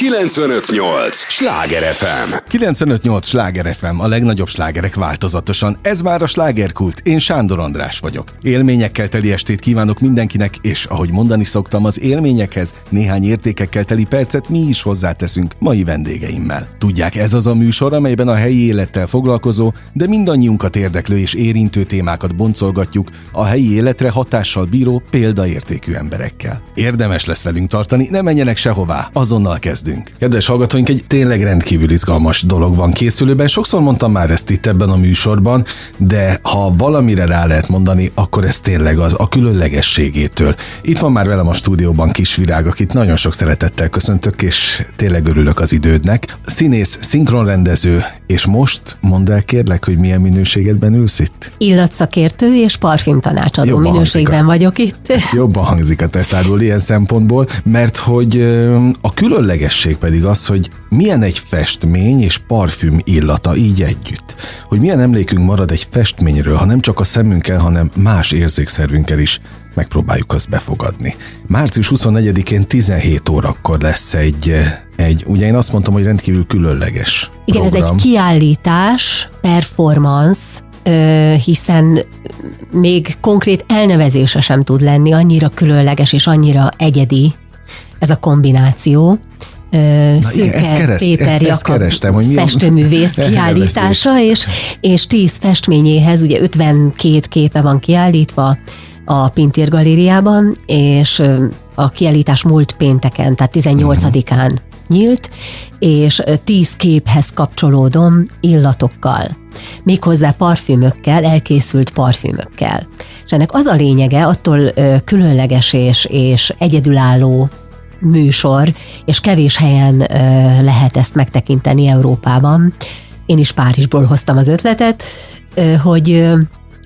958! Sláger FM! 958! Sláger FM, a legnagyobb slágerek változatosan. Ez már a slágerkult. Én Sándor András vagyok. Élményekkel teli estét kívánok mindenkinek, és ahogy mondani szoktam, az élményekhez néhány értékekkel teli percet mi is hozzáteszünk mai vendégeimmel. Tudják, ez az a műsor, amelyben a helyi élettel foglalkozó, de mindannyiunkat érdeklő és érintő témákat boncolgatjuk a helyi életre hatással bíró példaértékű emberekkel. Érdemes lesz velünk tartani, ne menjenek sehová, azonnal kezdünk kezdünk. Kedves hallgatóink, egy tényleg rendkívül izgalmas dolog van készülőben. Sokszor mondtam már ezt itt ebben a műsorban, de ha valamire rá lehet mondani, akkor ez tényleg az a különlegességétől. Itt van már velem a stúdióban Kis Virág, akit nagyon sok szeretettel köszöntök, és tényleg örülök az idődnek. Színész, szinkronrendező, és most mondd el kérlek, hogy milyen minőségedben ülsz itt? Illatszakértő és parfüm tanácsadó Jobban minőségben a, vagyok itt. Jobban hangzik a teszáról ilyen szempontból, mert hogy a különleges érdekesség pedig az, hogy milyen egy festmény és parfüm illata így együtt. Hogy milyen emlékünk marad egy festményről, ha nem csak a szemünkkel, hanem más érzékszervünkkel is megpróbáljuk azt befogadni. Március 24-én 17 órakor lesz egy, egy, ugye én azt mondtam, hogy rendkívül különleges Igen, program. ez egy kiállítás, performance, hiszen még konkrét elnevezése sem tud lenni, annyira különleges és annyira egyedi ez a kombináció. Na, igen, kereszt, Péter ezt, ezt kerestem, hogy festőművész kiállítása, és, és tíz festményéhez, ugye 52 képe van kiállítva a Pintér Galériában, és a kiállítás múlt pénteken, tehát 18-án nyílt, és tíz képhez kapcsolódom illatokkal. Méghozzá parfümökkel, elkészült parfümökkel. És ennek az a lényege, attól különleges és, és egyedülálló műsor, és kevés helyen lehet ezt megtekinteni Európában. Én is Párizsból hoztam az ötletet, hogy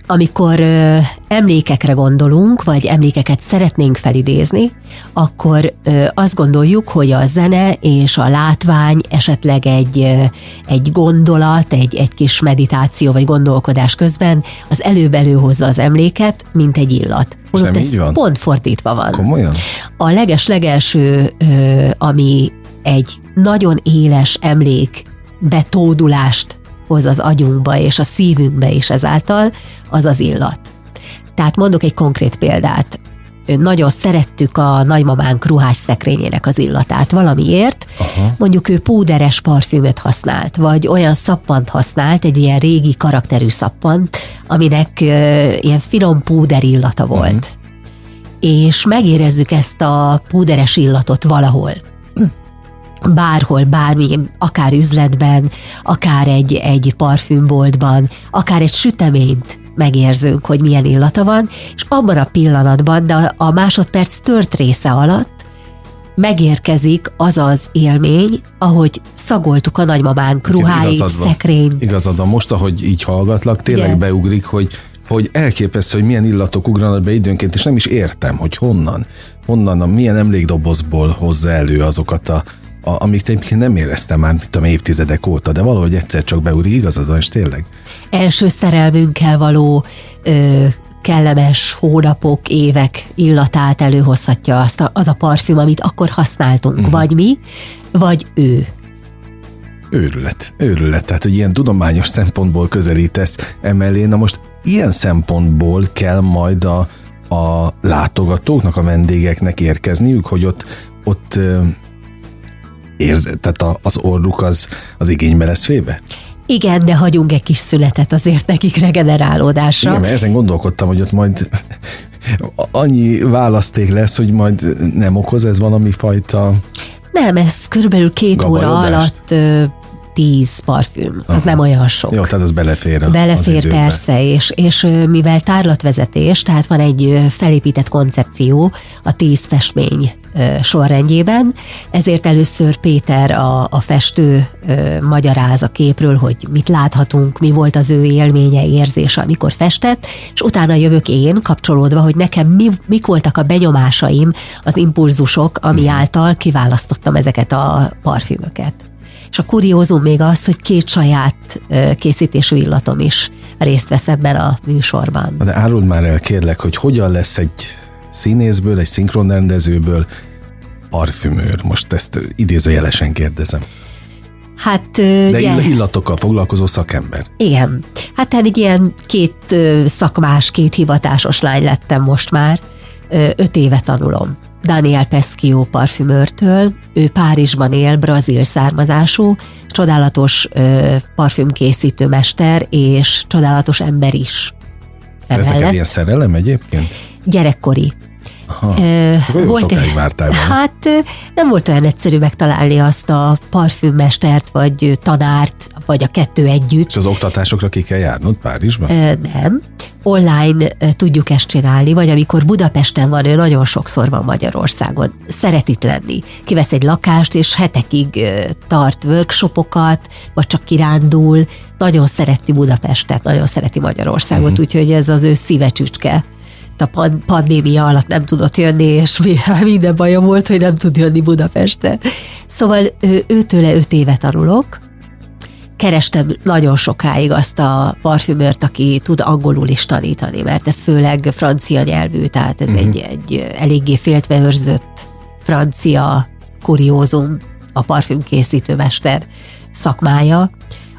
amikor ö, emlékekre gondolunk, vagy emlékeket szeretnénk felidézni, akkor ö, azt gondoljuk, hogy a zene és a látvány esetleg egy, ö, egy gondolat, egy, egy kis meditáció vagy gondolkodás közben az előbb előhozza az emléket, mint egy illat. Nem ez van? pont fordítva van. Komolyan? A leges-legelső, ami egy nagyon éles emlék betódulást hoz az agyunkba és a szívünkbe is ezáltal, az az illat. Tehát mondok egy konkrét példát. Nagyon szerettük a nagymamánk ruhás szekrényének az illatát valamiért. Aha. Mondjuk ő púderes parfümöt használt, vagy olyan szappant használt, egy ilyen régi karakterű szappant, aminek ilyen finom púder illata volt. Uh-huh. És megérezzük ezt a púderes illatot valahol bárhol, bármi, akár üzletben, akár egy, egy parfümboltban, akár egy süteményt megérzünk, hogy milyen illata van, és abban a pillanatban, de a másodperc tört része alatt megérkezik az az élmény, ahogy szagoltuk a nagymamánk ruháit, szekrényt. Igazad van, most, ahogy így hallgatlak, tényleg Igen. beugrik, hogy hogy elképesztő, hogy milyen illatok ugranak be időnként, és nem is értem, hogy honnan, honnan, a milyen emlékdobozból hozza elő azokat a a, amit egyébként nem éreztem már, mit tudom, évtizedek óta, de valahogy egyszer csak beúri, igazad van, és tényleg. Első szerelmünkkel való ö, kellemes hónapok, évek illatát előhozhatja azt a, az a parfüm, amit akkor használtunk, uh-huh. vagy mi, vagy ő. Őrület, őrület. Tehát, hogy ilyen tudományos szempontból közelítesz emellé. Na most ilyen szempontból kell majd a, a látogatóknak, a vendégeknek érkezniük, hogy ott, ott érz, tehát az orruk az, az igénybe lesz véve? Igen, de hagyunk egy kis születet azért nekik regenerálódásra. Igen, mert ezen gondolkodtam, hogy ott majd annyi választék lesz, hogy majd nem okoz ez valami fajta... Nem, ez körülbelül két óra alatt tíz parfüm. Aha. Az nem olyan sok. Jó, tehát az belefér. Belefér persze, és, és mivel tárlatvezetés, tehát van egy felépített koncepció a tíz festmény sorrendjében, ezért először Péter a, a festő magyaráz a képről, hogy mit láthatunk, mi volt az ő élménye, érzése, amikor festett, és utána jövök én kapcsolódva, hogy nekem mi, mik voltak a benyomásaim, az impulzusok, ami mhm. által kiválasztottam ezeket a parfümöket. És a kuriózum még az, hogy két saját készítésű illatom is részt vesz ebben a műsorban. De áruld már el kérlek, hogy hogyan lesz egy színészből, egy szinkronrendezőből parfümőr? Most ezt idézőjelesen kérdezem. Hát, De gyere. illatokkal foglalkozó szakember. Igen. Hát egy ilyen két szakmás, két hivatásos lány lettem most már. Öt éve tanulom. Daniel Pescio parfümőrtől. Ő Párizsban él, brazil származású, csodálatos parfümkészítő mester, és csodálatos ember is. De ez neked ilyen szerelem egyébként? Gyerekkori. Uh, volt sokáig vártál Hát nem volt olyan egyszerű megtalálni azt a parfümmestert, vagy tanárt, vagy a kettő együtt. És az oktatásokra ki kell járnod Párizsban? Uh, nem. Online tudjuk ezt csinálni, vagy amikor Budapesten van, ő nagyon sokszor van Magyarországon. Szeret itt lenni. Kivesz egy lakást, és hetekig tart workshopokat, vagy csak kirándul. Nagyon szereti Budapestet, nagyon szereti Magyarországot, uh-huh. úgyhogy ez az ő szívecsücske a pandémia alatt nem tudott jönni, és minden baja volt, hogy nem tud jönni Budapestre. Szóval ő, őtőle öt éve tanulok, kerestem nagyon sokáig azt a parfümört, aki tud angolul is tanítani, mert ez főleg francia nyelvű, tehát ez uh-huh. egy, egy eléggé féltve őrzött francia kuriózum a parfümkészítőmester szakmája,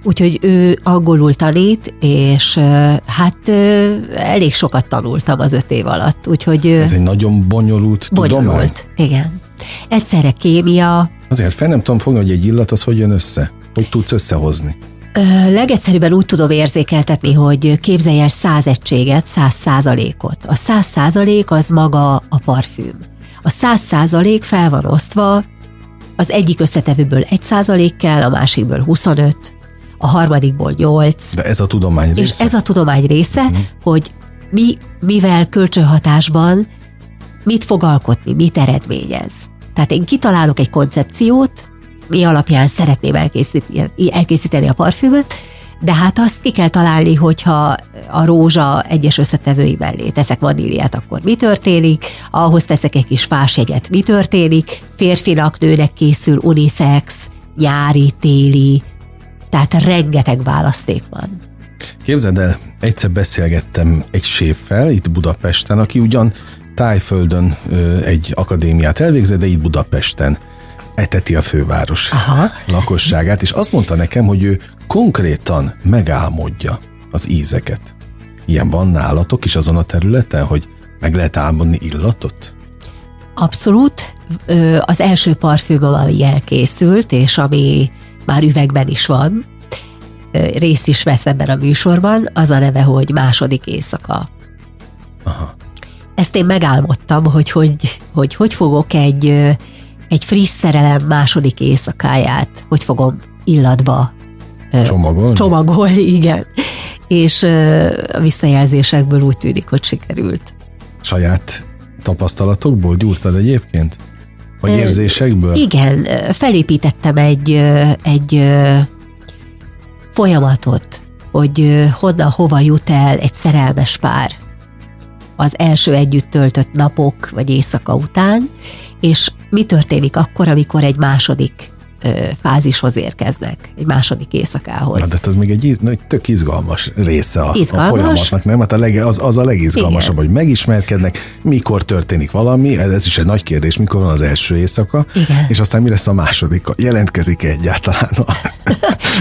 úgyhogy ő angolul tanít, és hát elég sokat tanultam az öt év alatt, úgyhogy... Ez egy nagyon bonyolult, bonyolult tudomány. igen. Egyszerre kémia. Azért fel nem tudom fogni, hogy egy illat az hogy jön össze. Hogy tudsz összehozni? Legegyszerűbben úgy tudom érzékeltetni, hogy képzelj el száz egységet, száz százalékot. A száz százalék az maga a parfüm. A száz százalék fel van osztva, az egyik összetevőből egy százalék kell, a másikből 25, a harmadikból nyolc. De ez a tudomány része? És ez a tudomány része, uh-huh. hogy mi, mivel kölcsönhatásban mit fog alkotni, mit eredményez. Tehát én kitalálok egy koncepciót, mi alapján szeretném elkészíteni, elkészíteni a parfümöt, de hát azt ki kell találni, hogyha a rózsa egyes összetevői mellé teszek vaníliát, akkor mi történik, ahhoz teszek egy kis fásjegyet, mi történik, férfinak, nőnek készül unisex, nyári, téli, tehát rengeteg választék van. Képzeld el, egyszer beszélgettem egy séffel itt Budapesten, aki ugyan Tájföldön ö, egy akadémiát elvégzett, de itt Budapesten eteti a főváros Aha. lakosságát, és azt mondta nekem, hogy ő konkrétan megálmodja az ízeket. Ilyen van nálatok is azon a területen, hogy meg lehet álmodni illatot? Abszolút. Az első parfümöm, ami elkészült, és ami már üvegben is van, részt is vesz ebben a műsorban, az a neve, hogy második éjszaka. Aha. Ezt én megálmodtam, hogy hogy, hogy, hogy fogok egy, egy friss szerelem második éjszakáját, hogy fogom illatba csomagolni. Csomagolni, igen. És a visszajelzésekből úgy tűnik, hogy sikerült. Saját tapasztalatokból gyúrtad egyébként? Vagy érzésekből? Igen, felépítettem egy, egy folyamatot, hogy honnan hova jut el egy szerelmes pár az első együtt töltött napok vagy éjszaka után, és mi történik akkor, amikor egy második fázishoz érkeznek, egy második éjszakához. Na, de ez még egy, egy tök izgalmas része a, izgalmas. a folyamatnak, nem? Hát a leg, az, az a legizgalmasabb, Igen. hogy megismerkednek, mikor történik valami, ez is egy nagy kérdés, mikor van az első éjszaka, Igen. és aztán mi lesz a második, jelentkezik -e egyáltalán a,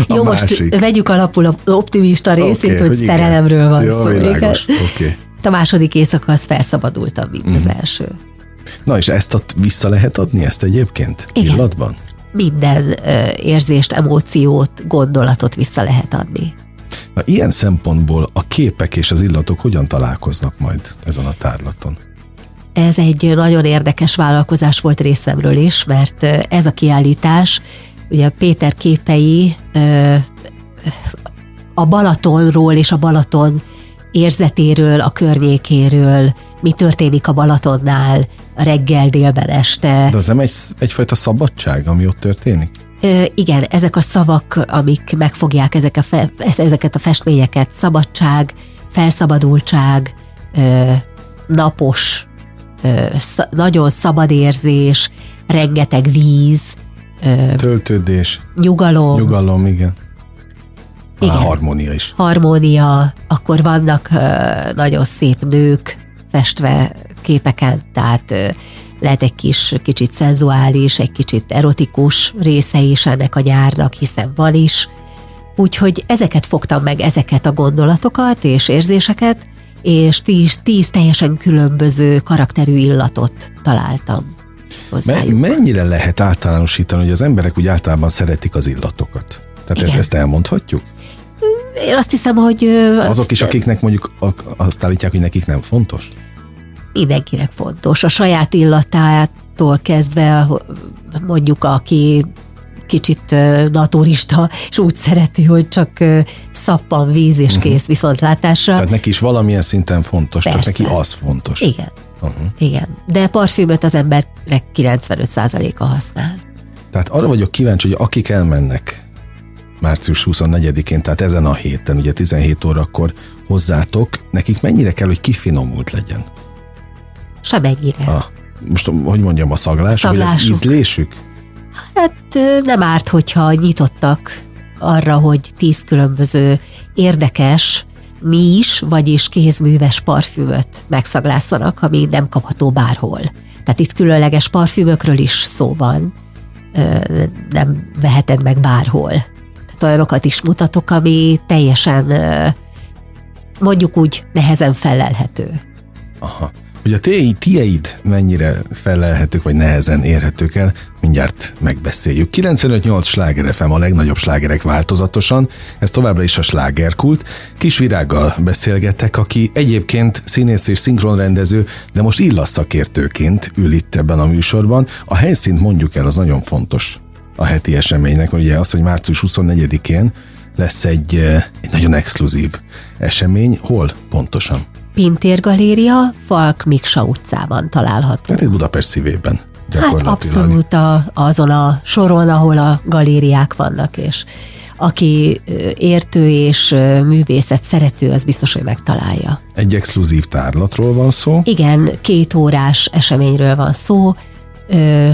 a Jó, másik. most vegyük alapul az optimista részét, okay, hogy, hogy szerelemről van Jó, szó. Világos. Okay. A második éjszaka az felszabadultabb, mint mm. az mhm. első. Na és ezt ott vissza lehet adni, ezt egyébként? Igen. Illatban? Minden érzést, emóciót, gondolatot vissza lehet adni. Na, ilyen szempontból a képek és az illatok hogyan találkoznak majd ezen a tárlaton? Ez egy nagyon érdekes vállalkozás volt részemről is, mert ez a kiállítás, ugye Péter képei a Balatonról és a Balaton érzetéről, a környékéről, mi történik a Balatonnál, reggel, délben, este. De az nem egy, egyfajta szabadság, ami ott történik? Ö, igen, ezek a szavak, amik megfogják ezek a fe, ezeket a festményeket, szabadság, felszabadultság, ö, napos, ö, sz, nagyon szabad érzés, rengeteg víz, ö, töltődés, nyugalom. Nyugalom, igen. Igen. harmónia is. Harmónia, akkor vannak ö, nagyon szép nők festve képeken, tehát lehet egy kis, kicsit szenzuális, egy kicsit erotikus része is ennek a nyárnak, hiszen van is. Úgyhogy ezeket fogtam meg, ezeket a gondolatokat és érzéseket, és tíz, tíz teljesen különböző karakterű illatot találtam. Me- mennyire lehet általánosítani, hogy az emberek úgy általában szeretik az illatokat? Tehát ezt, ezt elmondhatjuk? Én azt hiszem, hogy... Azok is, akiknek mondjuk azt állítják, hogy nekik nem fontos? Mindenkinek fontos. A saját illatától kezdve mondjuk, aki kicsit naturista, és úgy szereti, hogy csak szappan, víz és mhm. kész uh-huh. viszontlátásra. Tehát neki is valamilyen szinten fontos, Persze. csak neki az fontos. Igen. Uh-huh. Igen. De parfümöt az emberek 95%-a használ. Tehát arra vagyok kíváncsi, hogy akik elmennek március 24-én, tehát ezen a héten, ugye 17 órakor hozzátok, nekik mennyire kell, hogy kifinomult legyen? Semennyire. Ah, most, hogy mondjam, a szaglás, vagy az ízlésük? Hát nem árt, hogyha nyitottak arra, hogy tíz különböző érdekes, mi is, vagyis kézműves parfümöt megszaglásszanak, ami nem kapható bárhol. Tehát itt különleges parfümökről is szó van, nem veheted meg bárhol. Tehát olyanokat is mutatok, ami teljesen mondjuk úgy nehezen felelhető. Aha hogy a tieid mennyire felelhetők, vagy nehezen érhetők el, mindjárt megbeszéljük. 95-8 sláger FM a legnagyobb slágerek változatosan, ez továbbra is a slágerkult. Kis virággal beszélgetek, aki egyébként színész és szinkronrendező, de most illasszakértőként ül itt ebben a műsorban. A helyszínt mondjuk el, az nagyon fontos a heti eseménynek, ugye az, hogy március 24-én lesz egy, eh, egy nagyon exkluzív esemény. Hol pontosan? Pintér Galéria, Falk Miksa utcában található. Tehát itt Budapest szívében. Hát abszolút a, azon a soron, ahol a galériák vannak, és aki értő és művészet szerető, az biztos, hogy megtalálja. Egy exkluzív tárlatról van szó? Igen, két órás eseményről van szó,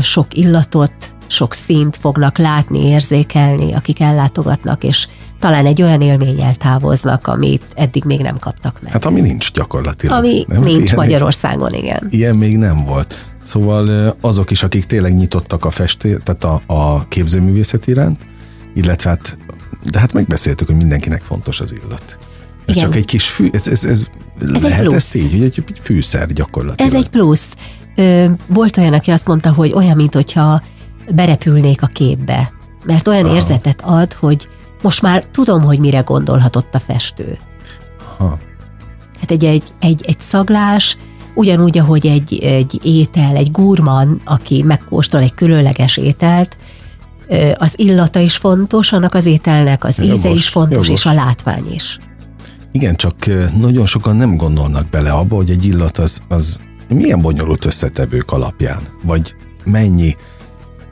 sok illatot, sok színt fognak látni, érzékelni, akik ellátogatnak, és talán egy olyan élménnyel távoznak, amit eddig még nem kaptak meg. Hát ami nincs gyakorlatilag. Ami nem? nincs ilyen, Magyarországon, igen. Ilyen még nem volt. Szóval azok is, akik tényleg nyitottak a festé, tehát a, a képzőművészet iránt, illetve hát, de hát megbeszéltük, hogy mindenkinek fontos az illat. Ez Igen. csak egy kis fű, ez, ez, ez, ez lehet egy ezt így, hogy egy, egy fűszer gyakorlatilag. Ez egy plusz. Ö, volt olyan, aki azt mondta, hogy olyan, mint hogyha berepülnék a képbe. Mert olyan Aha. érzetet ad, hogy most már tudom, hogy mire gondolhatott a festő. Ha. Hát egy, egy, egy, egy szaglás, ugyanúgy, ahogy egy, egy étel, egy gurman, aki megkóstol egy különleges ételt, az illata is fontos, annak az ételnek az jogos, íze is fontos, jogos. és a látvány is. Igen, csak nagyon sokan nem gondolnak bele abba, hogy egy illat az, az milyen bonyolult összetevők alapján, vagy mennyi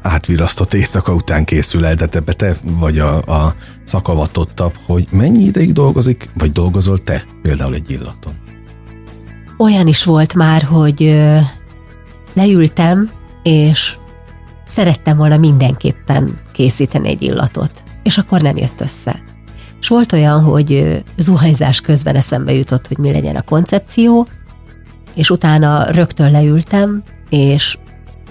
átvirasztott éjszaka után készül el, de te, te vagy a, a szakavatottabb, hogy mennyi ideig dolgozik, vagy dolgozol te például egy illaton? Olyan is volt már, hogy leültem, és szerettem volna mindenképpen készíteni egy illatot, és akkor nem jött össze. És volt olyan, hogy zuhanyzás közben eszembe jutott, hogy mi legyen a koncepció, és utána rögtön leültem, és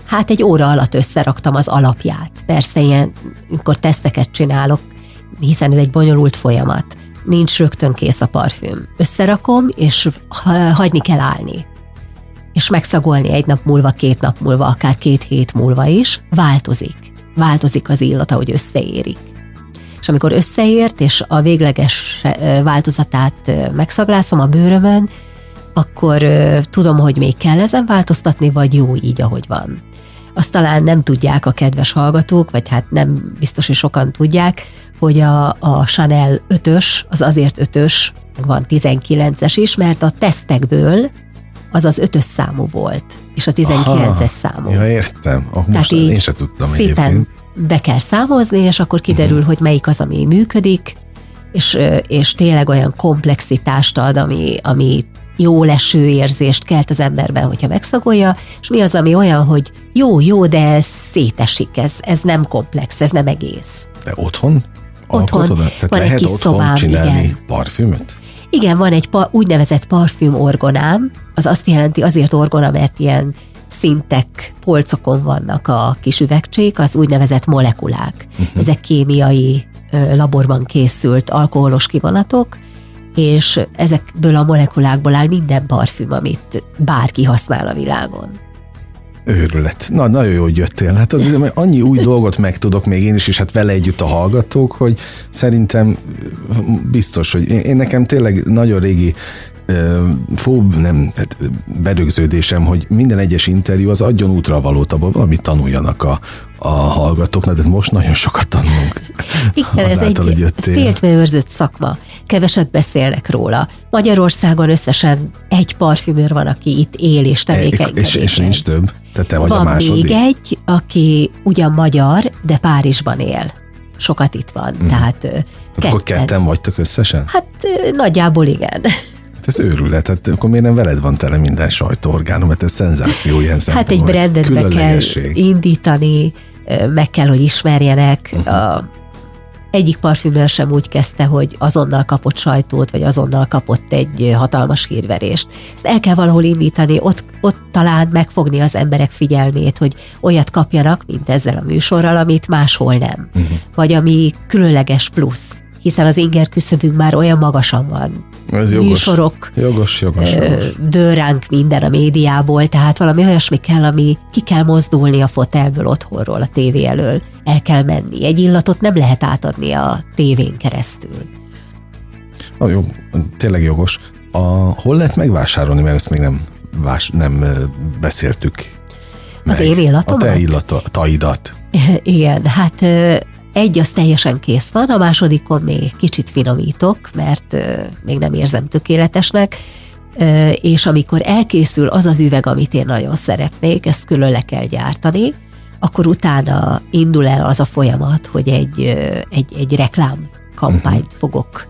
hát egy óra alatt összeraktam az alapját. Persze ilyen, amikor teszteket csinálok, hiszen ez egy bonyolult folyamat. Nincs rögtön kész a parfüm. Összerakom, és hagyni kell állni. És megszagolni egy nap múlva, két nap múlva, akár két hét múlva is, változik. Változik az illata, hogy összeérik. És amikor összeért, és a végleges változatát megszaglászom a bőrömön, akkor tudom, hogy még kell ezen változtatni, vagy jó így, ahogy van azt talán nem tudják a kedves hallgatók, vagy hát nem biztos, hogy sokan tudják, hogy a, a Chanel 5-ös, az azért 5-ös, van 19-es is, mert a tesztekből az az 5-ös számú volt, és a 19-es számú. Ja, értem. Oh, most Tehát én se tudtam szépen egyébként. be kell számozni, és akkor kiderül, uh-huh. hogy melyik az, ami működik, és, és tényleg olyan komplexitást ad, ami, ami jó leső érzést kelt az emberben, hogyha megszagolja, és mi az, ami olyan, hogy jó, jó, de ez szétesik, ez, ez nem komplex, ez nem egész. De otthon? Otthon, Alkotod? Tehát van lehet egy kis otthon szobám, csinálni igen. parfümöt? Igen, van egy pa, úgynevezett parfüm orgonám, az azt jelenti azért orgona, mert ilyen szintek, polcokon vannak a kis üvegcsék, az úgynevezett molekulák. Uh-huh. Ezek kémiai laborban készült alkoholos kivonatok, és ezekből a molekulákból áll minden parfüm, amit bárki használ a világon. Őrület. Na, nagyon jó, hogy jöttél. Hát annyi új dolgot megtudok még én is, és hát vele együtt a hallgatók, hogy szerintem biztos, hogy én, én nekem tényleg nagyon régi fób, nem, tehát bedögződésem, hogy minden egyes interjú az adjon útra valót, abból valamit tanuljanak a, a hallgatóknak, de most nagyon sokat tanulunk. Igen, ez egy féltve őrzött szakma. Keveset beszélnek róla. Magyarországon összesen egy parfümőr van, aki itt él és tevékenykedik. És, és nincs több? Tehát te vagy van a második? még egy, aki ugyan magyar, de Párizsban él. Sokat itt van. Mm. Tehát, Tehát ketten. akkor ketten vagytok összesen? Hát nagyjából igen ez őrület, hát akkor miért nem veled van tele minden sajtóorgánum, mert ez szenzáció ilyen Hát egy brandet be kell indítani, meg kell, hogy ismerjenek. Uh-huh. A egyik parfümőr sem úgy kezdte, hogy azonnal kapott sajtót, vagy azonnal kapott egy hatalmas hírverést. Ezt el kell valahol indítani, ott, ott talán megfogni az emberek figyelmét, hogy olyat kapjanak, mint ezzel a műsorral, amit máshol nem. Uh-huh. Vagy ami különleges plusz hiszen az inger küszöbünk már olyan magasan van. Ez jogos. Műsorok jogos, jogos, jogos. dől ránk minden a médiából, tehát valami olyasmi kell, ami ki kell mozdulni a fotelből otthonról, a tévé elől. El kell menni. Egy illatot nem lehet átadni a tévén keresztül. Na jó, tényleg jogos. A, hol lehet megvásárolni, mert ezt még nem, vás, nem beszéltük. Meg. Az én illatomat? A te illataidat. Igen, hát egy az teljesen kész van, a másodikon még kicsit finomítok, mert még nem érzem tökéletesnek, és amikor elkészül az az üveg, amit én nagyon szeretnék, ezt külön le kell gyártani, akkor utána indul el az a folyamat, hogy egy, egy, egy reklám kampányt uh-huh. fogok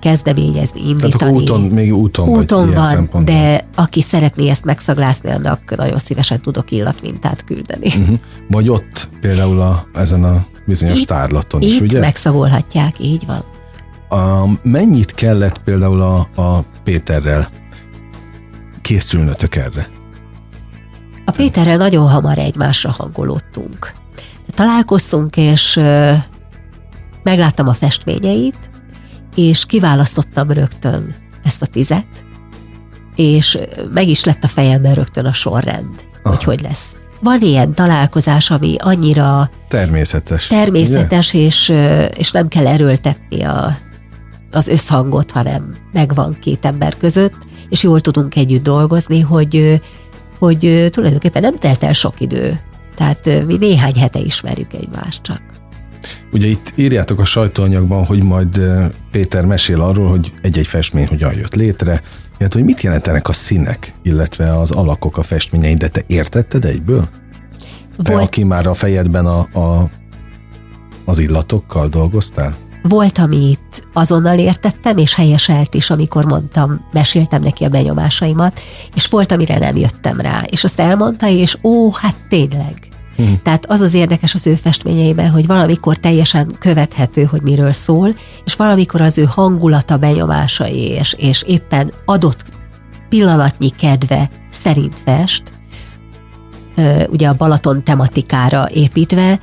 kezdeményezni, indítani. Tehát úton, még úton, úton van, de aki szeretné ezt megszaglászni, annak nagyon szívesen tudok illatmintát küldeni. Uh-huh. Vagy ott például a, ezen a bizonyos itt, tárlaton itt is, ugye? megszagolhatják, így van. A, mennyit kellett például a, a Péterrel készülnötök erre? A Péterrel nagyon hamar egymásra hangolódtunk. Találkoztunk, és megláttam a festményeit, és kiválasztottam rögtön ezt a tizet, és meg is lett a fejemben rögtön a sorrend, Aha. hogy hogy lesz. Van ilyen találkozás, ami annyira természetes, természetes és, és nem kell erőltetni a, az összhangot, hanem megvan két ember között, és jól tudunk együtt dolgozni, hogy, hogy tulajdonképpen nem telt el sok idő. Tehát mi néhány hete ismerjük egymást csak. Ugye itt írjátok a sajtóanyagban, hogy majd Péter mesél arról, hogy egy-egy festmény hogyan jött létre, illetve hogy mit jelentenek a színek, illetve az alakok a festményeid, de te értetted egyből? Te, Volt... aki már a fejedben a, a, az illatokkal dolgoztál? Volt, amit azonnal értettem, és helyeselt is, amikor mondtam, meséltem neki a benyomásaimat, és volt, amire nem jöttem rá. És azt elmondta, és ó, hát tényleg. Hmm. Tehát az az érdekes az ő festményeiben, hogy valamikor teljesen követhető, hogy miről szól, és valamikor az ő hangulata, benyomásai, és, és éppen adott pillanatnyi kedve szerint fest, ugye a Balaton tematikára építve,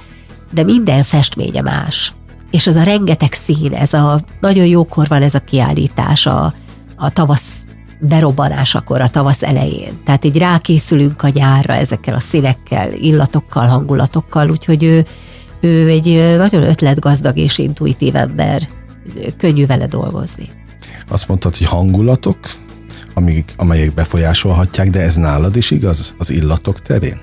de minden festménye más. És ez a rengeteg szín, ez a nagyon jókor van ez a kiállítás a, a tavasz berobbanásakor a tavasz elején. Tehát így rákészülünk a nyárra ezekkel a színekkel, illatokkal, hangulatokkal, úgyhogy ő, ő egy nagyon ötletgazdag és intuitív ember, könnyű vele dolgozni. Azt mondtad, hogy hangulatok, amik, amelyek befolyásolhatják, de ez nálad is igaz az illatok terén?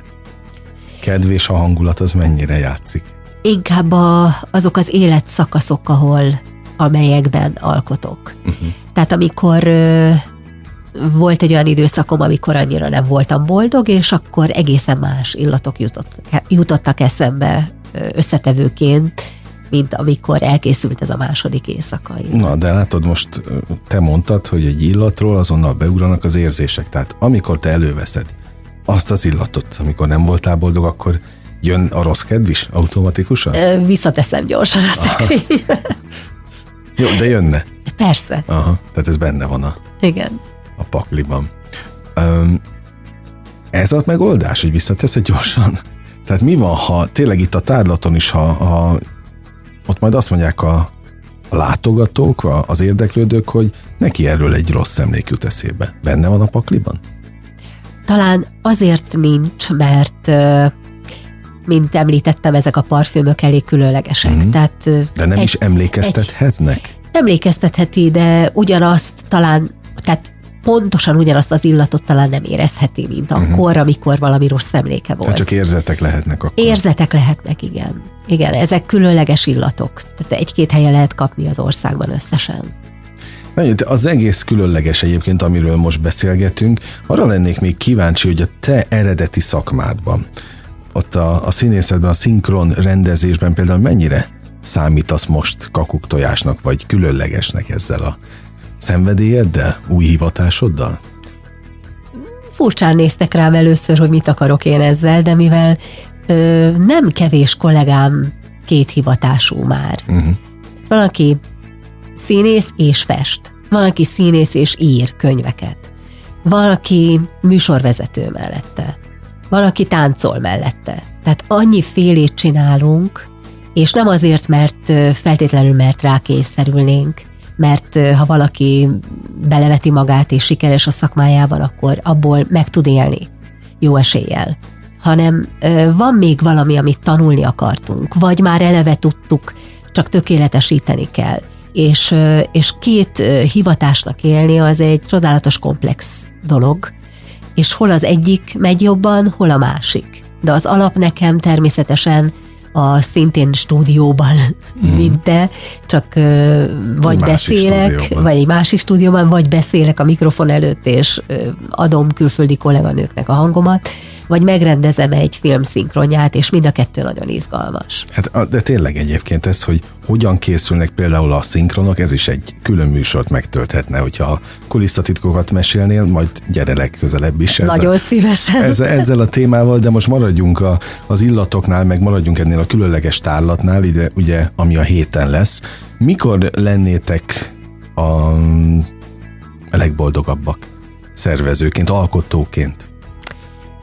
Kedv és a hangulat az mennyire játszik? Inkább a, azok az életszakaszok, ahol amelyekben alkotok. Uh-huh. Tehát amikor volt egy olyan időszakom, amikor annyira nem voltam boldog, és akkor egészen más illatok jutott, jutottak eszembe összetevőként, mint amikor elkészült ez a második éjszaka. Na, de látod, most te mondtad, hogy egy illatról azonnal beugranak az érzések. Tehát amikor te előveszed azt az illatot, amikor nem voltál boldog, akkor jön a rossz kedv is automatikusan? Visszateszem gyorsan a szekrénybe. Jó, de jönne. Persze. Aha, tehát ez benne van a... Igen a pakliban. Um, ez a megoldás, hogy visszateszed gyorsan? Tehát mi van, ha tényleg itt a tárlaton is, ha, ha ott majd azt mondják a, a látogatók, az érdeklődők, hogy neki erről egy rossz emlék jut eszébe. Benne van a pakliban? Talán azért nincs, mert mint említettem, ezek a parfümök elég különlegesek. Mm. Tehát, de nem egy, is emlékeztethetnek? Egy, emlékeztetheti, de ugyanazt talán, tehát pontosan ugyanazt az illatot talán nem érezheti, mint uh-huh. akkor, amikor valami rossz emléke volt. Tehát csak érzetek lehetnek akkor. Érzetek lehetnek, igen. Igen, ezek különleges illatok. Tehát egy-két helyen lehet kapni az országban összesen. Nagyon, az egész különleges egyébként, amiről most beszélgetünk. Arra lennék még kíváncsi, hogy a te eredeti szakmádban, ott a, a színészetben, a szinkron rendezésben például mennyire számítasz most kakuktojásnak, vagy különlegesnek ezzel a szenvedélyeddel, új hivatásoddal? Furcsán néztek rám először, hogy mit akarok én ezzel, de mivel ö, nem kevés kollégám két hivatású már. Uh-huh. Valaki színész és fest. Valaki színész és ír könyveket. Valaki műsorvezető mellette. Valaki táncol mellette. Tehát annyi félét csinálunk, és nem azért, mert feltétlenül mert rákényszerülnénk, mert ha valaki beleveti magát és sikeres a szakmájában, akkor abból meg tud élni jó eséllyel. Hanem van még valami, amit tanulni akartunk, vagy már eleve tudtuk, csak tökéletesíteni kell. És, és két hivatásnak élni az egy csodálatos komplex dolog, és hol az egyik megy jobban, hol a másik. De az alap nekem természetesen a szintén stúdióban, mm. mint te, csak vagy másik beszélek, stúdióban. vagy egy másik stúdióban, vagy beszélek a mikrofon előtt, és adom külföldi kolléganőknek a hangomat, vagy megrendezem egy film szinkronját, és mind a kettő nagyon izgalmas. Hát de tényleg egyébként ez, hogy hogyan készülnek például a szinkronok, ez is egy külön műsort megtölthetne, hogyha a kulisszatitkokat mesélnél, majd gyere legközelebb is. Ezzel, nagyon szívesen. Ezzel, ezzel a témával, de most maradjunk a, az illatoknál, meg maradjunk ennél a különleges tárlatnál, ide, ugye, ami a héten lesz. Mikor lennétek a, a legboldogabbak szervezőként, alkotóként?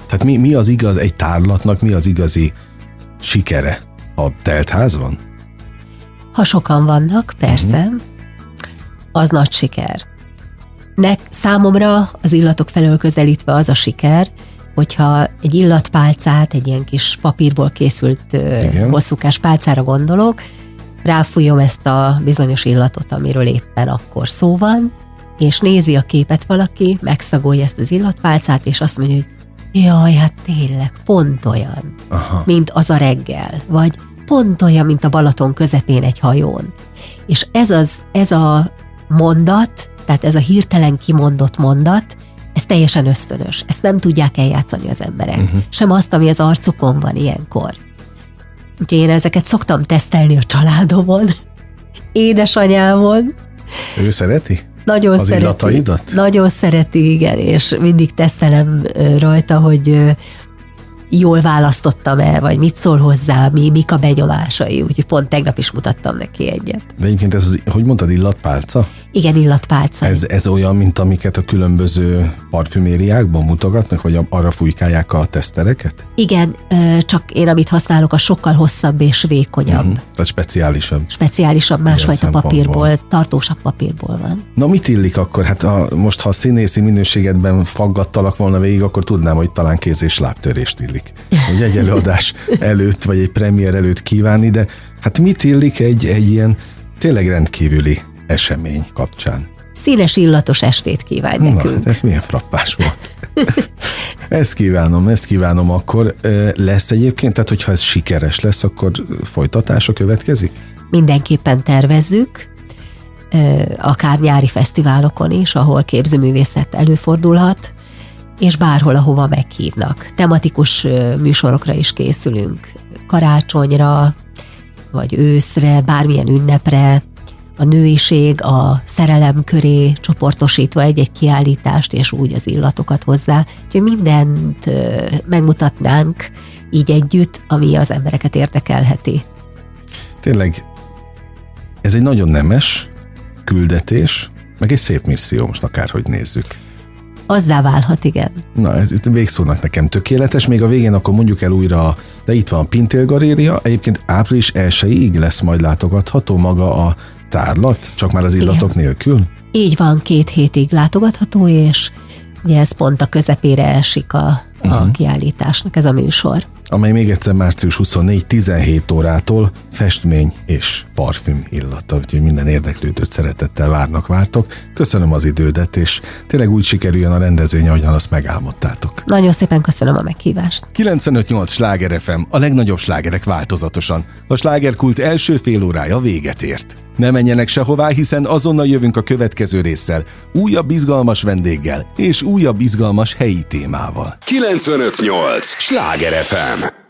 Tehát mi, mi az igaz egy tárlatnak, mi az igazi sikere? Ha teltház van? Ha sokan vannak, persze, uh-huh. az nagy siker. Nek, számomra az illatok felől közelítve az a siker, hogyha egy illatpálcát, egy ilyen kis papírból készült Igen. hosszúkás pálcára gondolok, ráfújom ezt a bizonyos illatot, amiről éppen akkor szó van, és nézi a képet valaki, megszagolja ezt az illatpálcát, és azt mondja, hogy Jaj, hát tényleg, pont olyan, Aha. mint az a reggel, vagy pont olyan, mint a Balaton közepén egy hajón. És ez, az, ez a mondat, tehát ez a hirtelen kimondott mondat, ez teljesen ösztönös. Ezt nem tudják eljátszani az emberek. Uh-huh. Sem azt, ami az arcukon van ilyenkor. Úgyhogy én ezeket szoktam tesztelni a családomon, édesanyámon. Ő szereti? Nagyon az szereti. illataidat? Nagyon szereti, igen, és mindig tesztelem rajta, hogy jól választottam el, vagy mit szól hozzá, mi, mik a benyomásai, úgyhogy pont tegnap is mutattam neki egyet. De egyébként ez, az, hogy mondtad, illatpálca? Igen, illatpálca. Ez, ez olyan, mint amiket a különböző parfümériákban mutogatnak, hogy arra fújkálják a tesztereket? Igen, csak én amit használok, a sokkal hosszabb és vékonyabb. Uh-huh. Tehát speciálisabb. Speciálisabb, másfajta papírból, tartósabb papírból van. Na mit illik akkor? Hát a, most, ha a színészi minőségedben faggattalak volna végig, akkor tudnám, hogy talán kéz és lábtörést illik. Hogy egy előadás előtt, vagy egy premier előtt kívánni, de hát mit illik egy, egy ilyen tényleg rendkívüli esemény kapcsán. Színes illatos estét kívánj nekünk. Na, hát ez milyen frappás volt. ezt kívánom, ezt kívánom akkor. Lesz egyébként, tehát hogyha ez sikeres lesz, akkor folytatása következik? Mindenképpen tervezzük, akár nyári fesztiválokon is, ahol képzőművészet előfordulhat, és bárhol, ahova meghívnak. Tematikus műsorokra is készülünk, karácsonyra, vagy őszre, bármilyen ünnepre, a nőiség a szerelem köré csoportosítva egy-egy kiállítást, és úgy az illatokat hozzá. Úgyhogy mindent megmutatnánk így együtt, ami az embereket érdekelheti. Tényleg, ez egy nagyon nemes küldetés, meg egy szép misszió, most akárhogy nézzük. Azzá válhat, igen. Na, ez itt végszónak nekem tökéletes, még a végén akkor mondjuk el újra, de itt van a Pintél Galéria, egyébként április 1 lesz majd látogatható maga a tárlat, csak már az illatok igen. nélkül? Így van, két hétig látogatható, és ugye ez pont a közepére esik a, a uh-huh. kiállításnak ez a műsor amely még egyszer március 24-17 órától festmény és parfüm illata, úgyhogy minden érdeklődőt szeretettel várnak, vártok. Köszönöm az idődet, és tényleg úgy sikerüljön a rendezvény, ahogyan azt megálmodtátok. Nagyon szépen köszönöm a meghívást. 95-8 Sláger FM, a legnagyobb slágerek változatosan. A slágerkult első fél órája véget ért. Ne menjenek sehová, hiszen azonnal jövünk a következő résszel, újabb izgalmas vendéggel és újabb izgalmas helyi témával. 958! Sláger FM!